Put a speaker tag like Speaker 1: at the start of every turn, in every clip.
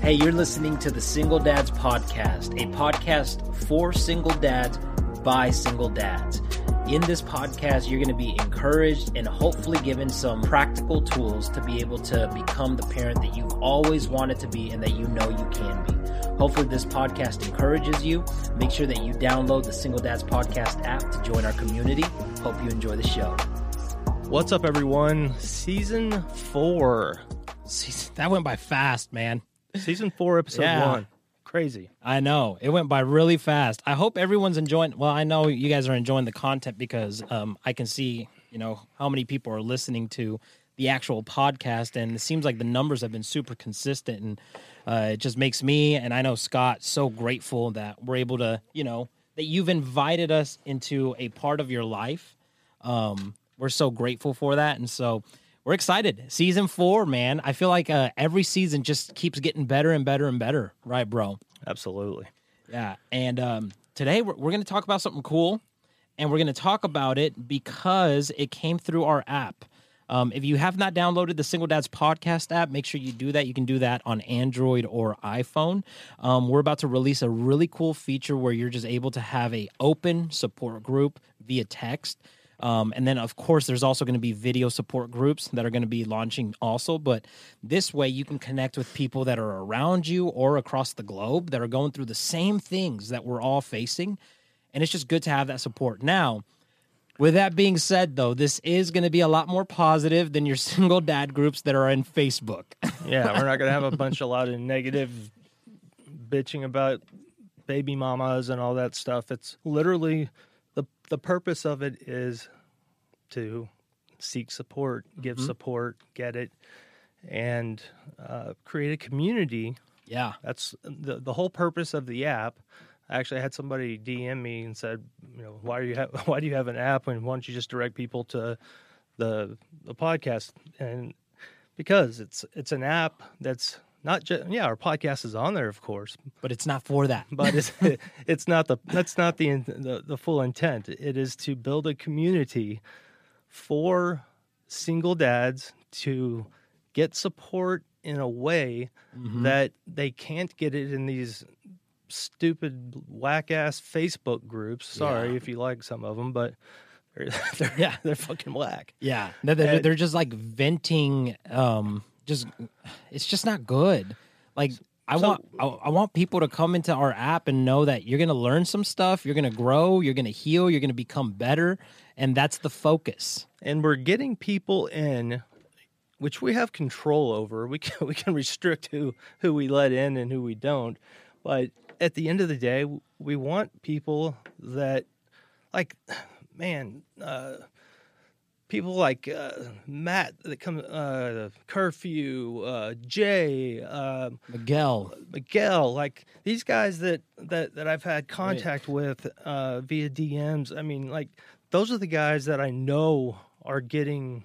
Speaker 1: Hey, you're listening to the Single Dads Podcast, a podcast for single dads by single dads. In this podcast, you're going to be encouraged and hopefully given some practical tools to be able to become the parent that you've always wanted to be and that you know you can be. Hopefully, this podcast encourages you. Make sure that you download the Single Dads Podcast app to join our community. Hope you enjoy the show.
Speaker 2: What's up, everyone? Season four.
Speaker 3: Season, that went by fast, man.
Speaker 2: Season four, episode
Speaker 3: Yeah.
Speaker 2: one. Crazy.
Speaker 3: I know it went by really fast. I hope everyone's enjoying. Well, I know you guys are enjoying the content because um, I can see, you know, how many people are listening to the actual podcast, and it seems like the numbers have been super consistent, and uh, it just makes me and I know Scott so grateful that we're able to, you know, that you've invited us into a part of your life. Um, we're so grateful for that, and so we're excited. Season four, man. I feel like uh, every season just keeps getting better and better and better, right, bro?
Speaker 2: Absolutely.
Speaker 3: Yeah. And um, today we're, we're going to talk about something cool, and we're going to talk about it because it came through our app. Um, if you have not downloaded the Single Dads Podcast app, make sure you do that. You can do that on Android or iPhone. Um, we're about to release a really cool feature where you're just able to have a open support group via text. Um, and then, of course, there's also going to be video support groups that are going to be launching also. But this way, you can connect with people that are around you or across the globe that are going through the same things that we're all facing. And it's just good to have that support. Now, with that being said, though, this is going to be a lot more positive than your single dad groups that are in Facebook.
Speaker 2: Yeah, we're not going to have a bunch of lot of negative bitching about baby mamas and all that stuff. It's literally the purpose of it is to seek support, give
Speaker 3: Mm-hmm.
Speaker 2: support, get it, and uh, create a community
Speaker 3: yeah.
Speaker 2: That's the the whole purpose of the app. I actually had somebody DM me and said, you know, why are you ha- why do you have an app and why don't you just direct people to the the podcast? And because it's it's an app that's not just yeah, our podcast is on there, of course,
Speaker 3: But it's not for that.
Speaker 2: but it's it's not the that's not the, the the full intent. It is to build a community for single dads to get support in a way
Speaker 3: Mm-hmm.
Speaker 2: that they can't get it in these stupid whack ass Facebook groups. Sorry
Speaker 3: Yeah.
Speaker 2: if you like some of them, but they're they're,
Speaker 3: Yeah.
Speaker 2: they're fucking whack.
Speaker 3: Yeah, they're, they're,
Speaker 2: And-
Speaker 3: they're just like venting. Um, just it's just not good. Like I
Speaker 2: So-
Speaker 3: want I, I want people to come into our app and know that you're gonna learn some stuff, you're gonna grow, you're gonna heal, you're gonna become better, and that's the focus.
Speaker 2: and we're getting people in which we have control over we can we can restrict who who we let in and who we don't but at the end of the day we want people that like man uh people like uh, Matt that come uh curfew uh Jay um
Speaker 3: Miguel,
Speaker 2: Miguel, like these guys that that that I've had contact with uh, via DMs. I mean, like those are the guys that I know are getting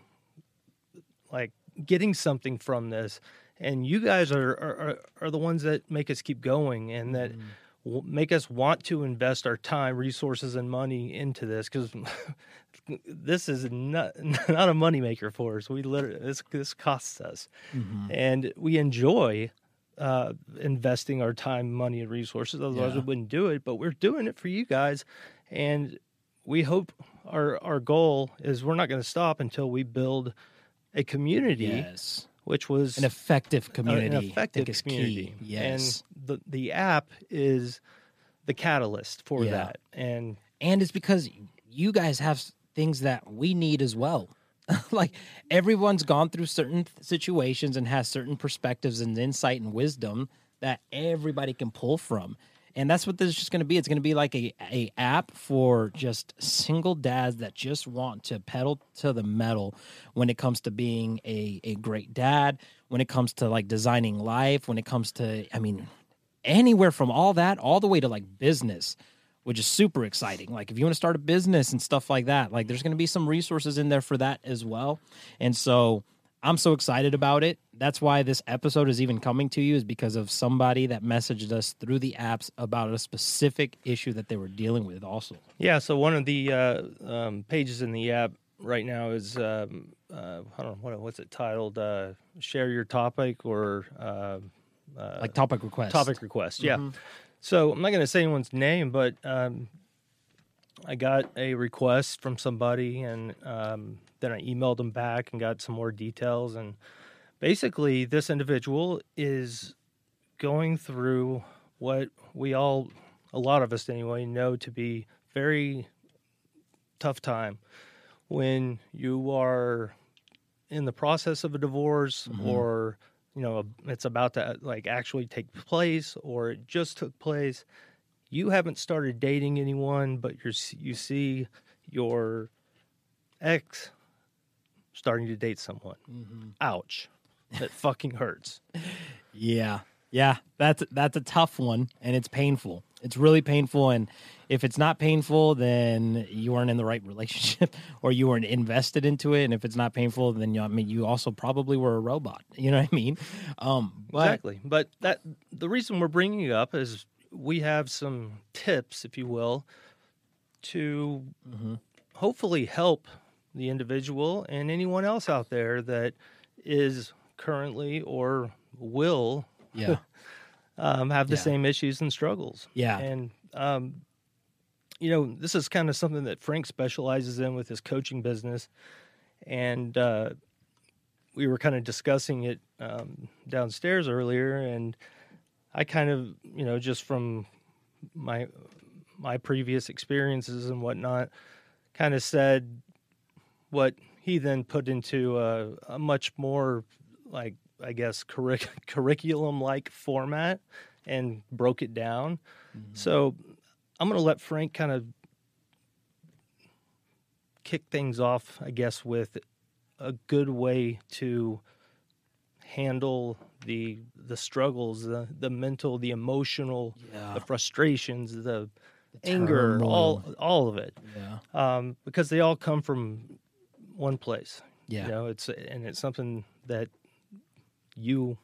Speaker 2: like getting something from this, and you guys are are, are, the ones that make us keep going and that. w Make us want to invest our time, resources, and money into this because this is not not a moneymaker for us. We literally this this costs us, and we enjoy uh, investing our time, money, and resources. Otherwise, we wouldn't do it. But we're doing it for you guys, and we hope our our goal is we're not going to stop until we build a community,
Speaker 3: yes,
Speaker 2: which was
Speaker 3: an effective community.
Speaker 2: an effective
Speaker 3: is
Speaker 2: community.
Speaker 3: Key. Yes,
Speaker 2: and the the app is the catalyst for
Speaker 3: Yeah.
Speaker 2: that. And
Speaker 3: and it's because you guys have things that we need as well. like everyone's gone through certain situations and has certain perspectives and insight and wisdom that everybody can pull from. And that's what this is just going to be. It's going to be like a, a app for just single dads that just want to pedal to the metal when it comes to being a, a great dad, when it comes to like designing life, when it comes to, I mean, anywhere from all that all the way to like business which is super exciting like if you want to start a business and stuff like that like there's going to be some resources in there for that as well and so i'm so excited about it that's why this episode is even coming to you is because of somebody that messaged us through the apps about a specific issue that they were dealing with also
Speaker 2: yeah, so one of the uh, um, pages in the app right now is um, uh, I don't know what what's it titled? Uh, share your topic or uh, uh,
Speaker 3: like topic request.
Speaker 2: topic request. Yeah. So I'm not going to say anyone's name, but um, I got a request from somebody, and um, then I emailed them back and got some more details. And basically, this individual is going through what we all, a lot of us anyway, know to be very tough time when you are in the process of a divorce or you know it's about to uh, like actually take place or it just took place. You haven't started dating anyone but you're you see your ex starting to date someone. Mm-hmm. Ouch. That fucking hurts.
Speaker 3: Yeah. Yeah, that's that's a tough one and it's painful. It's really painful and if it's not painful then you weren't in the right relationship or you weren't invested into it and if it's not painful then you I mean you also probably were a robot. You know what I mean? Um but
Speaker 2: exactly but that the reason we're bringing it up is we have some tips if you will to hopefully help the individual and anyone else out there that is currently or will
Speaker 3: yeah.
Speaker 2: um, have the
Speaker 3: Yeah.
Speaker 2: same issues and struggles
Speaker 3: Yeah.
Speaker 2: and um, you know this is kind of something that frank specializes in with his coaching business. And uh, we were kind of discussing it um, downstairs earlier and i kind of you know just from my my previous experiences and whatnot kind of said what he then put into a, a much more like i guess curric- curriculum like format and broke it down. So i'm going to let frank kind of kick things off i guess with a good way to handle the the struggles the the mental the emotional
Speaker 3: Yeah.
Speaker 2: the frustrations the, anger all all of it
Speaker 3: Yeah.
Speaker 2: um, because they all come from one place
Speaker 3: Yeah.
Speaker 2: you know it's and it's something that you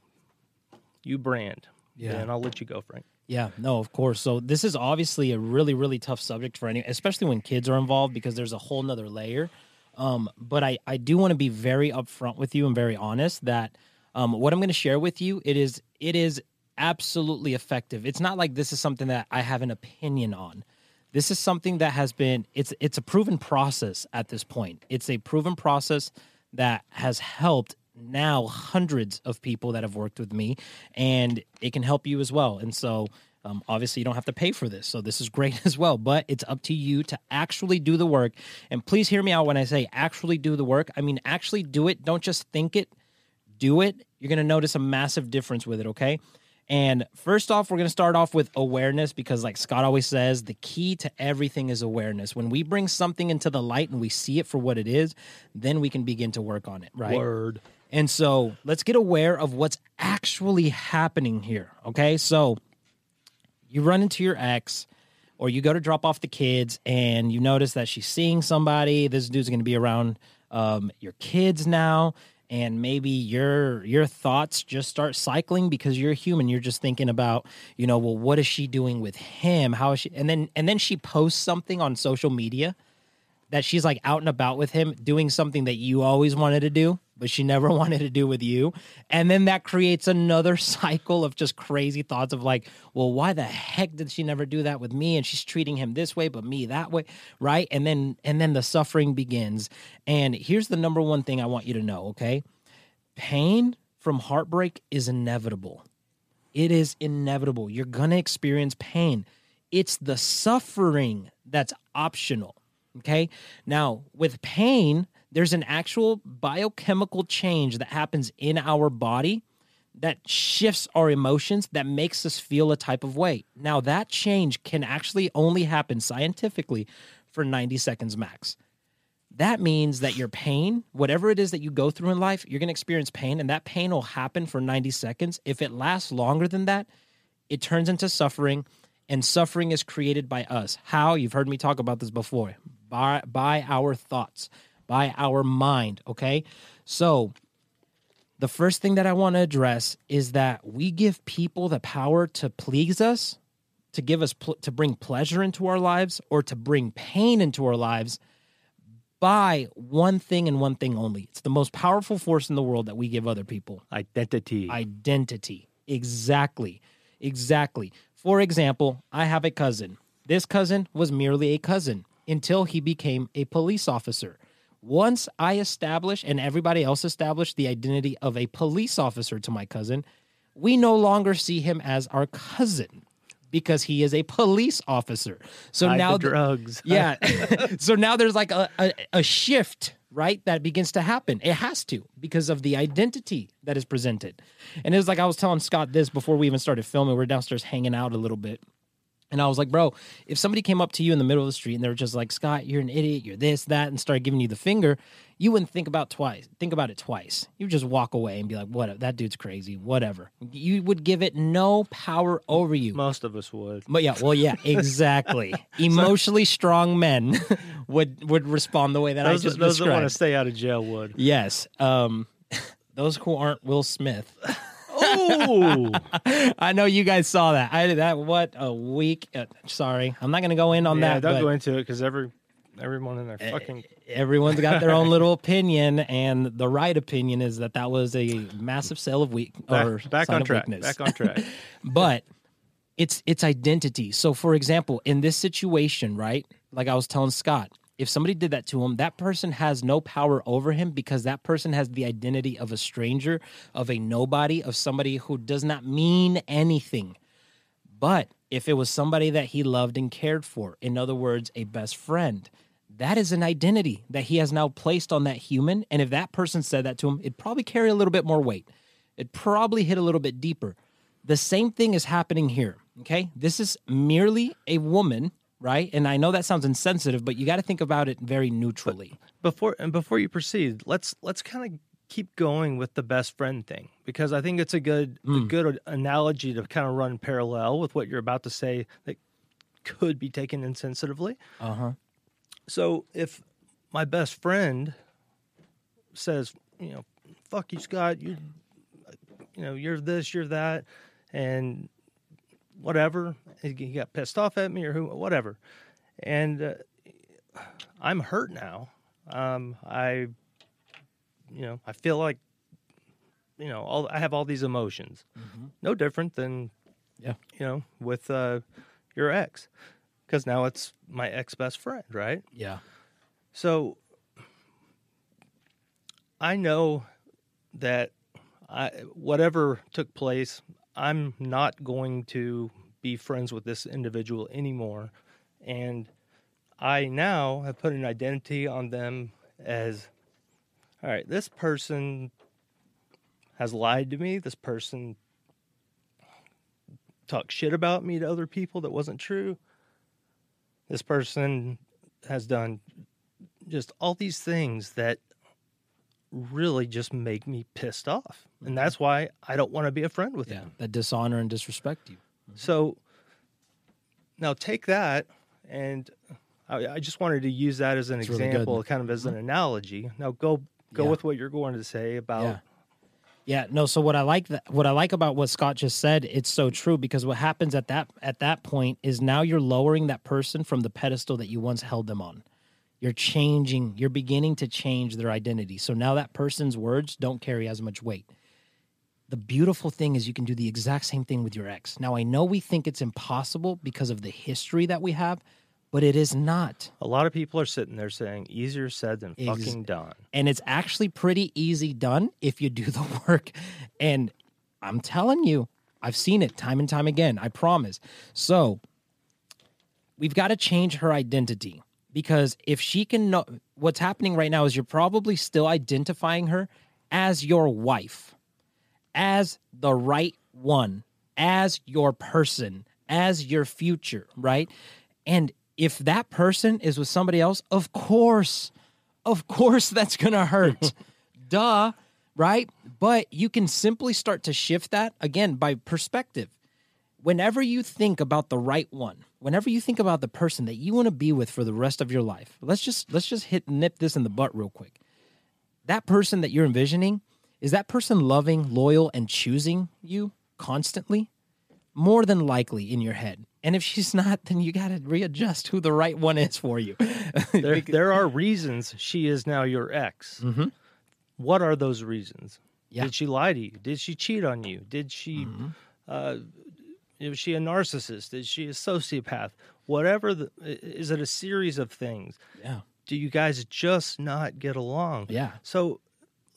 Speaker 2: you brand
Speaker 3: Yeah.
Speaker 2: and i'll let you go frank
Speaker 3: Yeah, no, of course. So this is obviously a really, really tough subject for any, especially when kids are involved, because there's a whole nother layer. Um, but I, I do want to be very upfront with you and very honest that um, what I'm going to share with you, it is, it is absolutely effective. It's not like this is something that I have an opinion on. This is something that has been, it's, it's a proven process at this point. It's a proven process that has helped now hundreds of people that have worked with me and it can help you as well. And so um, obviously you don't have to pay for this so this is great as well but it's up to you to actually do the work. And please hear me out when i say actually do the work. I mean actually do it. Don't just think it. Do it. You're going to notice a massive difference with it okay? And first off we're going to start off with awareness because like scott always says the key to everything is awareness. When we bring something into the light and we see it for what it is then we can begin to work on it right?
Speaker 2: Word
Speaker 3: and so let's get aware of what's actually happening here. Okay. So you run into your ex or you go to drop off the kids and you notice that she's seeing somebody. This dude's going to be around um, your kids now. And maybe your your thoughts just start cycling because you're human. You're just thinking about, you know, well, what is she doing with him? How is she? And then and then she posts something on social media that she's like out and about with him doing something that you always wanted to do, but she never wanted to do with you. And then that creates another cycle of just crazy thoughts of like, well, why the heck did she never do that with me? And she's treating him this way, but me that way. Right. And then and then the suffering begins. And here's the number one thing I want you to know, okay? Pain from heartbreak is inevitable. It is inevitable. You're going to experience pain. It's the suffering that's optional. Okay. Now, with pain, there's an actual biochemical change that happens in our body that shifts our emotions, that makes us feel a type of way. Now, that change can actually only happen scientifically for 90 seconds max. That means that your pain, whatever it is that you go through in life, you're going to experience pain, and that pain will happen for 90 seconds. If it lasts longer than that, it turns into suffering, and suffering is created by us. How? You've heard me talk about this before. By, by our thoughts, by our mind, okay? So, the first thing that I want to address is that we give people the power to please us, to give us pl- to bring pleasure into our lives or to bring pain into our lives by one thing and one thing only. It's the most powerful force in the world that we give other people
Speaker 2: identity
Speaker 3: identity. Exactly. Exactly. For example, I have a cousin. This cousin was merely a cousin until he became a police officer. Once I establish and everybody else established the identity of a police officer to my cousin, we no longer see him as our cousin because he is a police officer. So
Speaker 2: Hide
Speaker 3: now
Speaker 2: drugs.
Speaker 3: yeah. so now there's like a, a, a shift, right? That begins to happen. It has to because of the identity that is presented. And it was like I was telling Scott this before we even started filming. We are downstairs hanging out a little bit. And I was like, bro, if somebody came up to you in the middle of the street and they were just like, Scott, you're an idiot, you're this, that, and started giving you the finger, you wouldn't think about twice. Think about it twice. You would just walk away and be like, what? That dude's crazy. Whatever. You would give it no power over you.
Speaker 2: Most of us would.
Speaker 3: But yeah, well, yeah, exactly. Emotionally strong men would would respond the way that
Speaker 2: Those,
Speaker 3: I just
Speaker 2: those that want to stay out of jail would.
Speaker 3: yes, um, those who aren't Will Smith. I know you guys saw that. I did that what a week. Uh, sorry, I'm not going to go in on
Speaker 2: yeah.
Speaker 3: that.
Speaker 2: Don't
Speaker 3: but
Speaker 2: go into it because every everyone in there fucking.
Speaker 3: everyone's got their own little opinion, and the right opinion is that that was a massive sale of weak or
Speaker 2: Back, back on track.
Speaker 3: weakness.
Speaker 2: Back on track.
Speaker 3: but it's it's identity. So for example, in this situation, right? Like I was telling Scott, if somebody did that to him, that person has no power over him because that person has the identity of a stranger, of a nobody, of somebody who does not mean anything. But if it was somebody that he loved and cared for, in other words, a best friend, that is an identity that he has now placed on that human. And if that person said that to him, it'd probably carry a little bit more weight. It'd probably hit a little bit deeper. The same thing is happening here. Okay. This is merely a woman, right? And I know that sounds insensitive, but you got to think about it very neutrally.
Speaker 2: before and before you proceed, let's let's kind of keep going with the best friend thing because I think it's a good a good analogy to kind of run parallel with what you're about to say that could be taken insensitively.
Speaker 3: Uh huh.
Speaker 2: So if my best friend says, you know, fuck you, Scott, you, you know, you're this, you're that, and whatever, he got pissed off at me or who, whatever, and uh, I'm hurt now. Um, I, you know, I feel like, you know, all I have all these emotions, no different than,
Speaker 3: Yeah.
Speaker 2: you know, with uh, your ex, because now it's my ex best friend, right?
Speaker 3: Yeah.
Speaker 2: So I know that I, whatever took place, I'm not going to be friends with this individual anymore. And I now have put an identity on them as all right, this person has lied to me. This person talked shit about me to other people that wasn't true. This person has done just all these things that really just make me pissed off. And that's why I don't want to be a friend with
Speaker 3: Yeah.
Speaker 2: him.
Speaker 3: That dishonor and disrespect you. Mm-hmm.
Speaker 2: So now take that and I, I just wanted to use that as an
Speaker 3: It's really
Speaker 2: example, kind of as an mm-hmm. analogy. Now go go
Speaker 3: Yeah.
Speaker 2: with what you're going to say about
Speaker 3: Yeah. Yeah, no. So what I like that what I like about what Scott just said, it's so true because what happens at that at that point is now you're lowering that person from the pedestal that you once held them on. You're changing, you're beginning to change their identity. So now that person's words don't carry as much weight. The beautiful thing is you can do the exact same thing with your ex. Now I know we think it's impossible because of the history that we have, but it is not.
Speaker 2: a lot of people are sitting there saying easier said than
Speaker 3: Ex-
Speaker 2: fucking done.
Speaker 3: and it's actually pretty easy done if you do the work and i'm telling you i've seen it time and time again i promise so we've got to change her identity because if she can know what's happening right now is you're probably still identifying her as your wife as the right one as your person as your future right? And if that person is with somebody else of course of course that's gonna hurt. Duh right? But you can simply start to shift that again by perspective. Whenever you think about the right one whenever you think about the person that you want to be with for the rest of your life let's just let's just hit nip this in the butt real quick. That person that you're envisioning is that person loving loyal and choosing you constantly more than likely in your head and if she's not then you got to readjust who the right one is for you
Speaker 2: There, there are reasons she is now your ex.
Speaker 3: Mhm.
Speaker 2: What are those reasons?
Speaker 3: Yeah.
Speaker 2: Did she lie to you? Did she cheat on you? Did she
Speaker 3: Mm-hmm.
Speaker 2: uh is she a narcissist? Is she a sociopath? Whatever the is it a series of things?
Speaker 3: Yeah.
Speaker 2: Do you guys just not get along?
Speaker 3: Yeah.
Speaker 2: So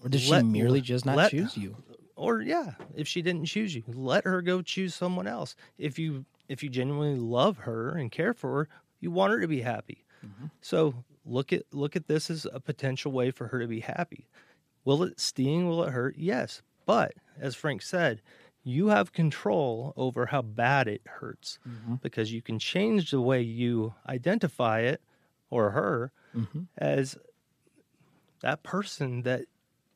Speaker 3: Or does she merely just not
Speaker 2: let-
Speaker 3: choose you?
Speaker 2: or yeah, if she didn't choose you, let her go choose someone else. If you if you genuinely love her and care for her, you want her to be happy. Mm-hmm. So look at look at this as a potential way for her to be happy. Will it sting? Will it hurt? Yes. But as Frank said, you have control over how bad it hurts mm-hmm. because you can change the way you identify it or her mm-hmm. as that person that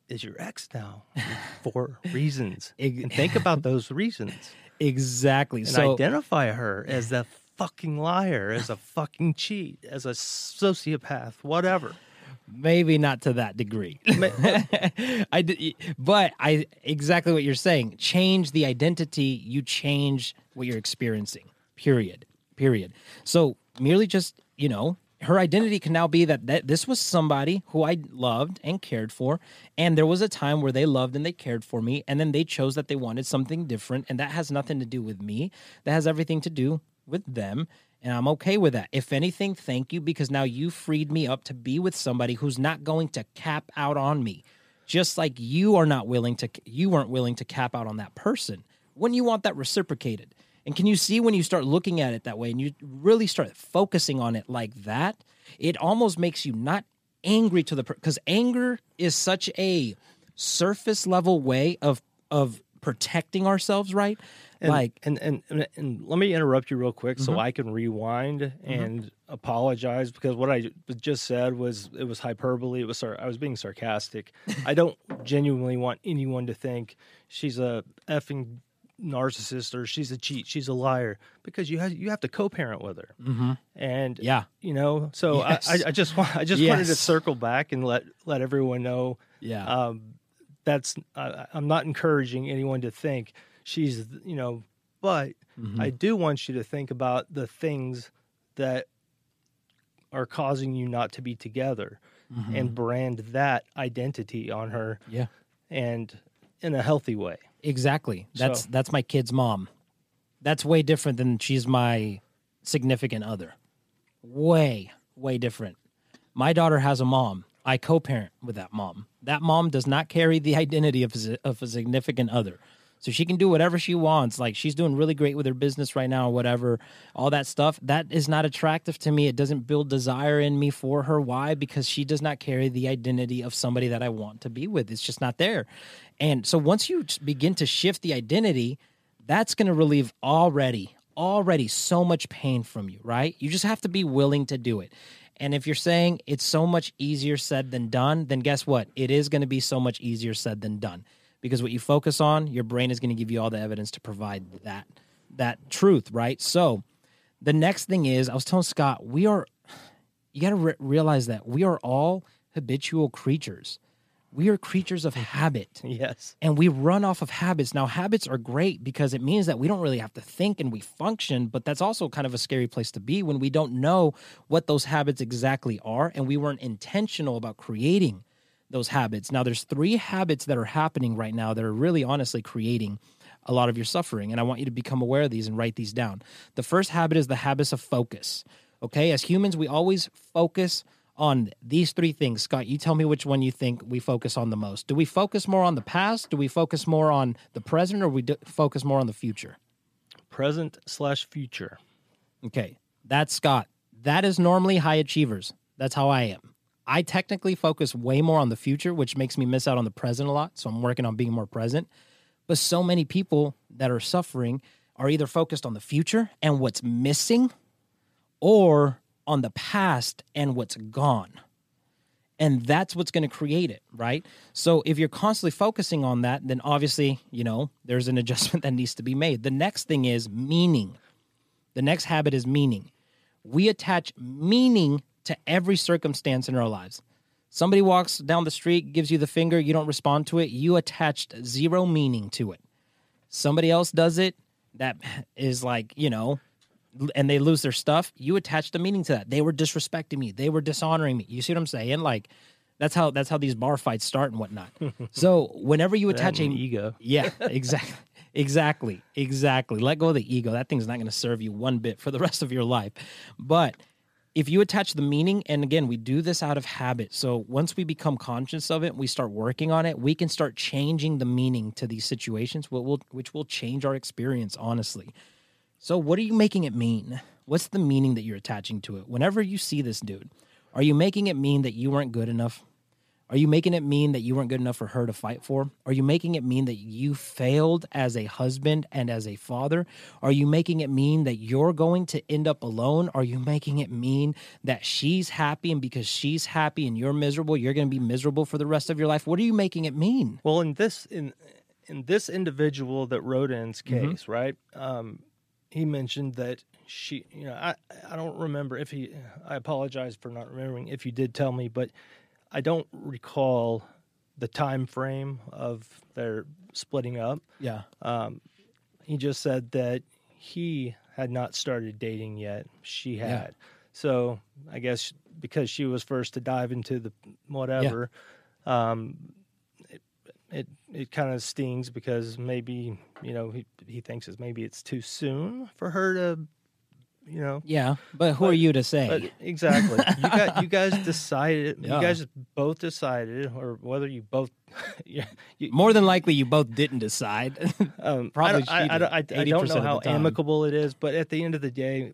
Speaker 2: is your ex now for reasons. And think about those reasons
Speaker 3: Exactly.
Speaker 2: and
Speaker 3: so
Speaker 2: identify her as a fucking liar, as a fucking cheat, as a sociopath, whatever.
Speaker 3: maybe not to that degree. I did, but I exactly what you're saying. Change the identity, you change what you're experiencing. Period. Period. So merely just you know, her identity can now be that, that this was somebody who I loved and cared for, and there was a time where they loved and they cared for me, and then they chose that they wanted something different, and that has nothing to do with me. That has everything to do with them. And I'm okay with that. If anything, thank you because now you freed me up to be with somebody who's not going to cap out on me. Just like you are not willing to you weren't willing to cap out on that person. When you want that reciprocated. And can you see when you start looking at it that way and you really start focusing on it like that, it almost makes you not angry to the because anger is such a surface level way of of protecting ourselves, right?
Speaker 2: And,
Speaker 3: like
Speaker 2: and, and and and let me interrupt you real quick
Speaker 3: Mm-hmm.
Speaker 2: so I can rewind and apologize because what I just said was it was hyperbole. It was I was being sarcastic. I don't genuinely want anyone to think she's a effing narcissist or she's a cheat, she's a liar because you have you have to co-parent with her.
Speaker 3: Mhm.
Speaker 2: And
Speaker 3: yeah.
Speaker 2: you know, so
Speaker 3: Yes.
Speaker 2: I, I, just want I just wanted to circle back and let let everyone know
Speaker 3: Yeah.
Speaker 2: um, that's I'm not encouraging anyone to think she's you know, but
Speaker 3: Mhm.
Speaker 2: I do want you to think about the things that are causing you not to be together
Speaker 3: Mhm.
Speaker 2: and brand that identity on her
Speaker 3: yeah.
Speaker 2: and in a healthy way.
Speaker 3: Exactly. That's
Speaker 2: So-
Speaker 3: that's my kid's mom. That's way different than she's my significant other. Way, way different. My daughter has a mom. I co-parent with that mom. That mom does not carry the identity of a, of a significant other. So she can do whatever she wants. Like she's doing really great with her business right now, or whatever, all that stuff. That is not attractive to me. It doesn't build desire in me for her. Why? Because she does not carry the identity of somebody that I want to be with. It's just not there. And so once you begin to shift the identity, that's going to relieve already, already so much pain from you, right? You just have to be willing to do it. And if you're saying it's so much easier said than done, then guess what? It is going to be so much easier said than done. Because what you focus on, your brain is going to give you all the evidence to provide that that truth, right? So, the next thing is I was telling Scott, we are you got to re- realize that we are all habitual creatures. We are creatures of habit
Speaker 2: Yes.
Speaker 3: and we run off of habits. Now, habits are great because it means that we don't really have to think and we function, but that's also kind of a scary place to be when we don't know what those habits exactly are and we weren't intentional about creating those habits. Now, there's three habits that are happening right now that are really honestly creating a lot of your suffering, and I want you to become aware of these and write these down. The first habit is the habits of focus. Okay, as humans, we always focus on these three things. Scott, you tell me which one you think we focus on the most. Do we focus more on the past? Do we focus more on the present, or we do focus more on the future?
Speaker 2: Present slash future.
Speaker 3: Okay, that's Scott. That is normally high achievers. That's how I am. I technically focus way more on the future, which makes me miss out on the present a lot. So I'm working on being more present. But so many people that are suffering are either focused on the future and what's missing or on the past and what's gone. And that's what's going to create it, right? So if you're constantly focusing on that, then obviously, you know, there's an adjustment that needs to be made. The next thing is meaning. The next habit is meaning. We attach meaning to every circumstance in our lives. Somebody walks down the street, gives you the finger, you don't respond to it, you attached zero meaning to it. Somebody else does it that is like, you know, and they lose their stuff, you attach a meaning to that. They were disrespecting me, they were dishonoring me. You see what I'm saying? Like, That's how that's how these bar fights start and whatnot. so whenever you attach
Speaker 2: That
Speaker 3: a
Speaker 2: and ego.
Speaker 3: yeah, exactly. Exactly. Exactly. Let go of the ego. That thing's not going to serve you one bit for the rest of your life. But if you attach the meaning, and again, we do this out of habit. So once we become conscious of it, we start working on it, we can start changing the meaning to these situations, which will, which will change our experience, honestly. So, what are you making it mean? What's the meaning that you're attaching to it? Whenever you see this dude, are you making it mean that you weren't good enough? Are you making it mean that you weren't good enough for her to fight for? Are you making it mean that you failed as a husband and as a father? Are you making it mean that you're going to end up alone? Are you making it mean that she's happy and because she's happy and you're miserable, you're going to be miserable for the rest of your life? What are you making it mean?
Speaker 2: Well, in this in in this individual that wrote in's
Speaker 3: Mm-hmm.
Speaker 2: case, right? Um, he mentioned that she, you know, I I don't remember if he. I apologize for not remembering if you did tell me, but I don't recall the time frame of their splitting up.
Speaker 3: Yeah.
Speaker 2: He just said that he had not started dating yet. She had.
Speaker 3: Yeah.
Speaker 2: So I guess because she was first to dive into the whatever, um, it it, kind of stings because maybe you know he he thinks it's maybe it's too soon for her to, you know.
Speaker 3: Yeah. But who are you to say?
Speaker 2: But exactly, you got you guys decided.
Speaker 3: Yeah.
Speaker 2: You guys both decided, or whether you both, yeah, you,
Speaker 3: More than likely, you both didn't decide.
Speaker 2: Um,
Speaker 3: Probably
Speaker 2: I, don't- I, I, I, I don't know how amicable it is, but at the end of the day,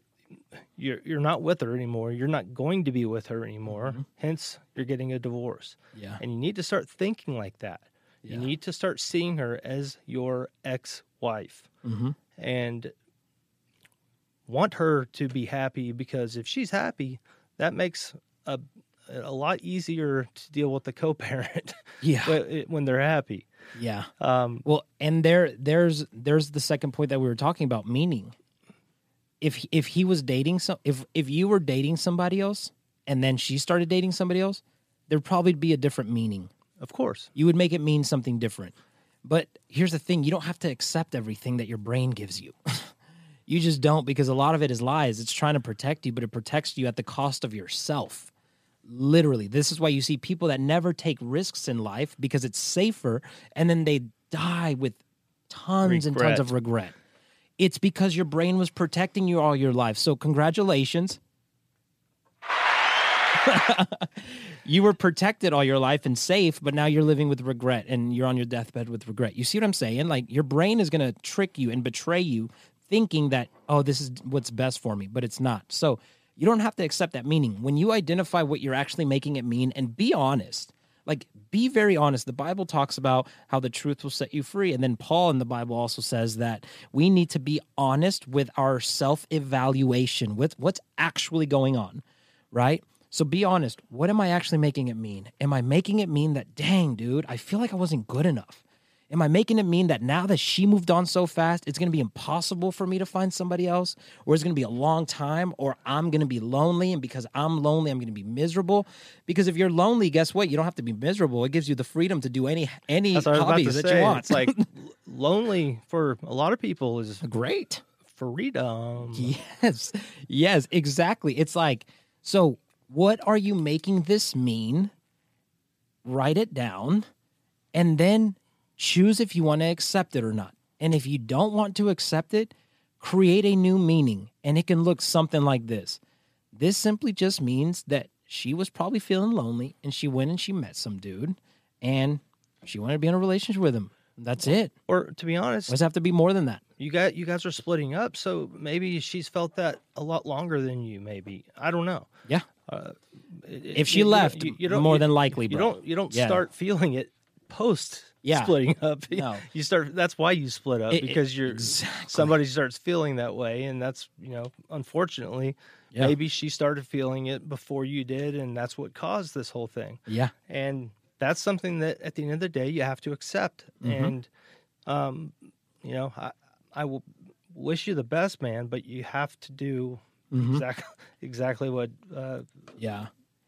Speaker 2: you're you're not with her anymore. You're not going to be with her anymore.
Speaker 3: Mm-hmm.
Speaker 2: Hence, you're getting a divorce.
Speaker 3: yeah.
Speaker 2: And you need to start thinking like that.
Speaker 3: Yeah.
Speaker 2: You need to start seeing her as your ex-wife
Speaker 3: Mm-hmm.
Speaker 2: and want her to be happy because if she's happy, that makes a a lot easier to deal with the co-parent
Speaker 3: Yeah.
Speaker 2: when when they're happy.
Speaker 3: Yeah.
Speaker 2: Um,
Speaker 3: Well, and there there's there's the second point that we were talking about meaning. If if he was dating some if if you were dating somebody else and then she started dating somebody else, there'd probably be a different meaning.
Speaker 2: Of course.
Speaker 3: You would make it mean something different. But here's the thing, you don't have to accept everything that your brain gives you. you just don't because a lot of it is lies. It's trying to protect you, but it protects you at the cost of yourself. Literally. This is why you see people that never take risks in life because it's safer and then they die with tons and tons of regret. It's because your brain was protecting you all your life. So congratulations. you were protected all your life and safe, but now you're living with regret and you're on your deathbed with regret. You see what I'm saying? Like your brain is going to trick you and betray you thinking that, oh, this is what's best for me, but it's not. So you don't have to accept that meaning. When you identify what you're actually making it mean and be honest, like be very honest. The Bible talks about how the truth will set you free. And then Paul in the Bible also says that we need to be honest with our self evaluation, with what's actually going on, right? So be honest. What am I actually making it mean? Am I making it mean that, dang, dude, I feel like I wasn't good enough? Am I making it mean that now that she moved on so fast, it's going to be impossible for me to find somebody else? Or it's going to be a long time? Or I'm going to be lonely? And because I'm lonely, I'm going to be miserable? Because if you're lonely, guess what? You don't have to be miserable. It gives you the freedom to do any any
Speaker 2: That's what I was about
Speaker 3: hobbies that
Speaker 2: say.
Speaker 3: you want.
Speaker 2: It's like lonely for a lot of people is
Speaker 3: great.
Speaker 2: freedom.
Speaker 3: Yes. Yes, exactly. It's like, so what are you making this mean? Write it down and then choose if you want to accept it or not. And if you don't want to accept it, create a new meaning. And it can look something like this. This simply just means that she was probably feeling lonely and she went and she met some dude and she wanted to be in a relationship with him. That's it.
Speaker 2: Or to be honest,
Speaker 3: Does have to be more than that.
Speaker 2: you got you guys are splitting up, so maybe she's felt that a lot longer than you. Maybe I don't know.
Speaker 3: Yeah.
Speaker 2: Uh, it-
Speaker 3: If she
Speaker 2: you-
Speaker 3: left,
Speaker 2: you- you don't-
Speaker 3: more than likely, bro.
Speaker 2: you don't you don't
Speaker 3: Yeah.
Speaker 2: start feeling it post
Speaker 3: Yeah.
Speaker 2: splitting up.
Speaker 3: No.
Speaker 2: You start. That's why you split up
Speaker 3: It- it-
Speaker 2: because you're
Speaker 3: exactly.
Speaker 2: somebody starts feeling that way, and that's you know unfortunately
Speaker 3: Yeah.
Speaker 2: maybe she started feeling it before you did, and that's what caused this whole thing.
Speaker 3: Yeah.
Speaker 2: and that's something that at the end of the day you have to accept
Speaker 3: Mm-hmm.
Speaker 2: and um you know i i will wish you the best man but you have to do
Speaker 3: Mm-hmm.
Speaker 2: exactly exactly what uh
Speaker 3: Yeah.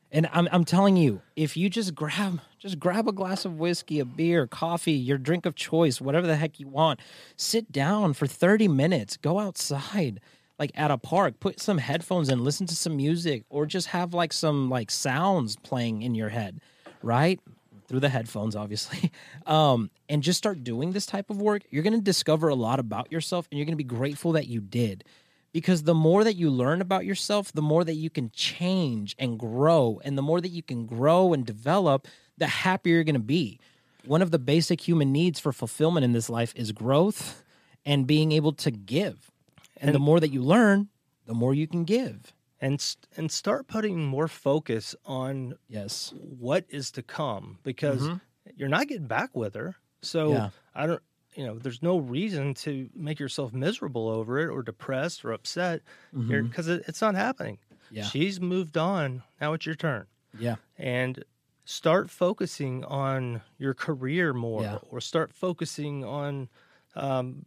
Speaker 3: And I'm I'm telling you, if you just grab just grab a glass of whiskey, a beer, coffee, your drink of choice, whatever the heck you want, sit down for 30 minutes, go outside like at a park, put some headphones in, listen to some music or just have like some like sounds playing in your head. right? Through the headphones, obviously. Um, and just start doing this type of work, you're going to discover a lot about yourself and you're going to be grateful that you did. Because the more that you learn about yourself, the more that you can change and grow. And the more that you can grow and develop, the happier you're going to be. One of the basic human needs for fulfillment in this life is growth and being able to give. And, the more that you learn, the more you can give.
Speaker 2: And and start putting more focus on
Speaker 3: Yes.
Speaker 2: what is to come because you're not getting back with her. So
Speaker 3: Yeah.
Speaker 2: I don't, you know, there's no reason to make yourself miserable over it or depressed or upset because it, it's not happening.
Speaker 3: Yeah.
Speaker 2: She's moved on. Now it's your turn.
Speaker 3: Yeah.
Speaker 2: And start focusing on your career more
Speaker 3: Yeah.
Speaker 2: or start focusing on um,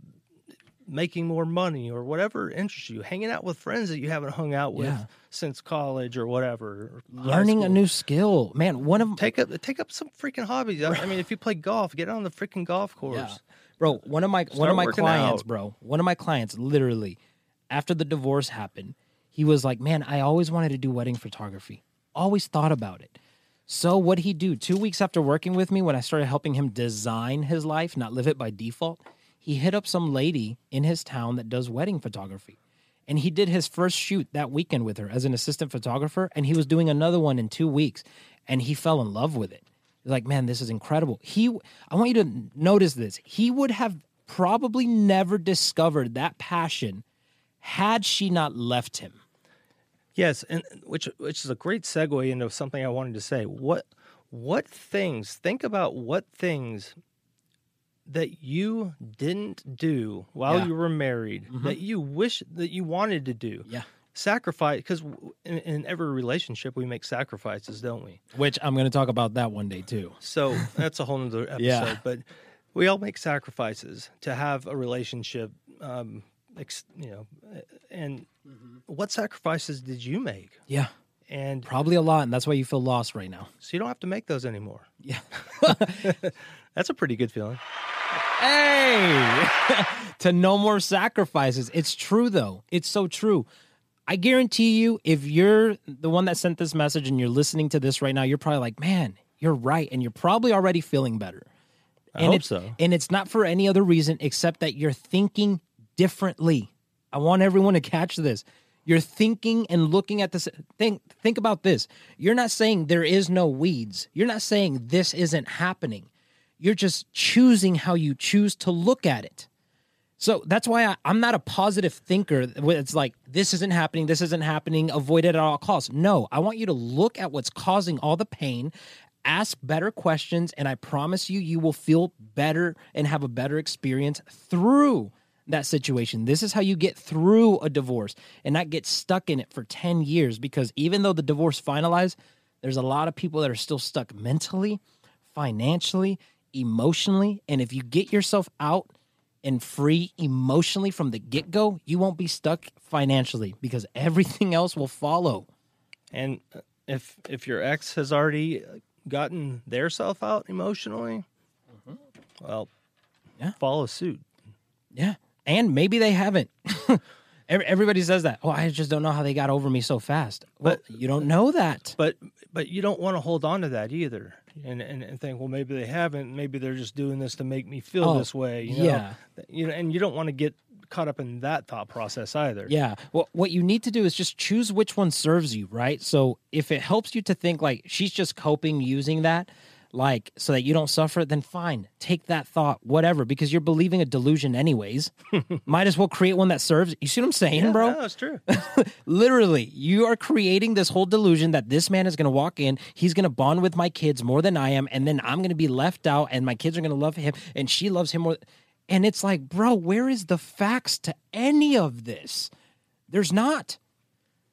Speaker 2: making more money or whatever interests you, hanging out with friends that you haven't hung out with
Speaker 3: Yeah.
Speaker 2: since college or whatever. or
Speaker 3: Learning a new skill. Man, one of
Speaker 2: Take up take up some freaking hobbies. I I mean, if you play golf, get on the freaking golf course.
Speaker 3: Yeah. Bro, one of my one of my clients,
Speaker 2: out.
Speaker 3: bro, one of my clients literally after the divorce happened, he was like, "Man, I always wanted to do wedding photography. Always thought about it." So what he do? 2 weeks after working with me when I started helping him design his life, not live it by default, he hit up some lady in his town that does wedding photography. And he did his first shoot that weekend with her as an assistant photographer and he was doing another one in 2 weeks and he fell in love with it. He's like, man, this is incredible. He, I want you to notice this. He would have probably never discovered that passion had she not left him.
Speaker 2: Yes, and which which is a great segue into something I wanted to say. What what things? Think about what things that you didn't do while
Speaker 3: Yeah.
Speaker 2: you were married that you wish that you wanted to do.
Speaker 3: Yeah.
Speaker 2: Sacrifice because in, in every relationship we make sacrifices, don't we?
Speaker 3: Which I'm going to talk about that one day too.
Speaker 2: So that's a whole nother episode.
Speaker 3: Yeah.
Speaker 2: But we all make sacrifices to have a relationship. Um, ex, you know, and what sacrifices did you make?
Speaker 3: Yeah.
Speaker 2: And
Speaker 3: Probably a lot. And that's why you feel lost right now.
Speaker 2: so you don't have to make those anymore.
Speaker 3: Yeah.
Speaker 2: That's a pretty good feeling.
Speaker 3: Hey, to no more sacrifices. It's true, though. It's so true. I guarantee you, if you're the one that sent this message and you're listening to this right now, you're probably like, man, you're right. And you're probably already feeling better.
Speaker 2: I
Speaker 3: and
Speaker 2: hope
Speaker 3: it's,
Speaker 2: so.
Speaker 3: And it's not for any other reason except that you're thinking differently. I want everyone to catch this. You're thinking and looking at this. Think, think about this. You're not saying there is no weeds. You're not saying this isn't happening. You're just choosing how you choose to look at it. So that's why I, I'm not a positive thinker. It's like, this isn't happening, this isn't happening, avoid it at all costs. No, I want you to look at what's causing all the pain, ask better questions, and I promise you, you will feel better and have a better experience through that situation. This is how you get through a divorce and not get stuck in it for 10 years because even though the divorce finalized, there's a lot of people that are still stuck mentally, financially, emotionally. And if you get yourself out and free emotionally from the get go, you won't be stuck financially because everything else will follow.
Speaker 2: And uh, if if your ex has already uh, gotten their self out emotionally, mm-hmm. well,
Speaker 3: Yeah.
Speaker 2: follow suit.
Speaker 3: Yeah. And maybe they haven't. Everybody says that. Oh, I just don't know how they got over me so fast. Well, you don't know that.
Speaker 2: But but you don't want to hold on to that either. And, and and think, well, maybe they haven't. Maybe they're just doing this to make me feel
Speaker 3: Oh,
Speaker 2: this way. You know?
Speaker 3: yeah.
Speaker 2: You know, and you don't want to get caught up in that thought process either.
Speaker 3: Yeah. Well, what you need to do is just choose which one serves you, right? So if it helps you to think like she's just coping using that, like so that you don't suffer, then fine. Take that thought, whatever, because you're believing a delusion anyways. Might as well create one that serves. You see what I'm saying,
Speaker 2: Yeah,
Speaker 3: bro?
Speaker 2: no, it's true.
Speaker 3: Literally, you are creating this whole delusion that this man is going to walk in, he's going to bond with my kids more than I am, and then I'm going to be left out, and my kids are going to love him, and she loves him more. And it's like, bro, where is the facts to any of this? There's not.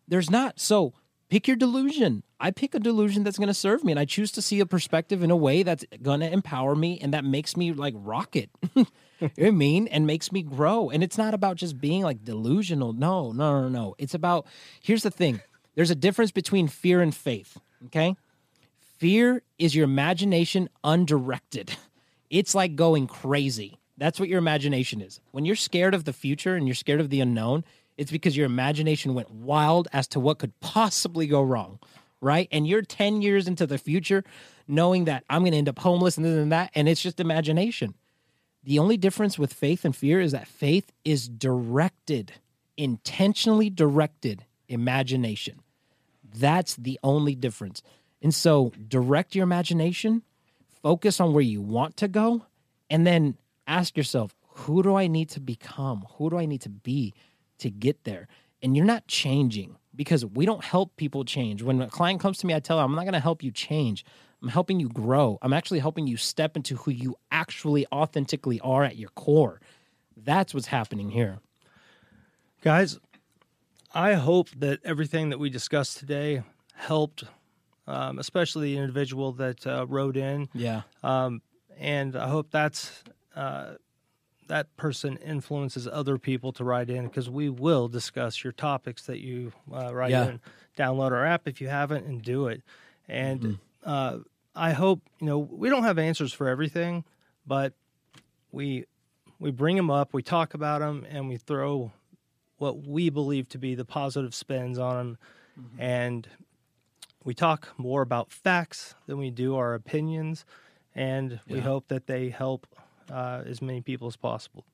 Speaker 3: There's not. So pick your delusion. I pick a delusion that's going to serve me, and I choose to see a perspective in a way that's going to empower me and that makes me like rocket. you I mean? And makes me grow. And it's not about just being like delusional. No, no, no, no. It's about here's the thing there's a difference between fear and faith. Okay. Fear is your imagination undirected. It's like going crazy. That's what your imagination is. When you're scared of the future and you're scared of the unknown, it's because your imagination went wild as to what could possibly go wrong. Right? And you're 10 years into the future knowing that I'm going to end up homeless and this and that. And it's just imagination. The only difference with faith and fear is that faith is directed, intentionally directed imagination. That's the only difference. And so direct your imagination, focus on where you want to go, and then ask yourself, who do I need to become? Who do I need to be to get there? And you're not changing because we don't help people change. When a client comes to me, I tell them, I'm not going to help you change. I'm helping you grow. I'm actually helping you step into who you actually authentically are at your core. That's what's happening here.
Speaker 2: Guys, I hope that everything that we discussed today helped, um, especially the individual that uh, wrote in.
Speaker 3: Yeah.
Speaker 2: Um, and I hope that's uh, that person influences other people to write in because we will discuss your topics that you uh, write
Speaker 3: Yeah.
Speaker 2: in. Download our app if you haven't and do it. And
Speaker 3: Mm-hmm.
Speaker 2: uh, I hope you know we don't have answers for everything, but we we bring them up, we talk about them, and we throw what we believe to be the positive spins on them,
Speaker 3: Mm-hmm.
Speaker 2: and we talk more about facts than we do our opinions, and we
Speaker 3: Yeah.
Speaker 2: hope that they help uh, as many people as possible.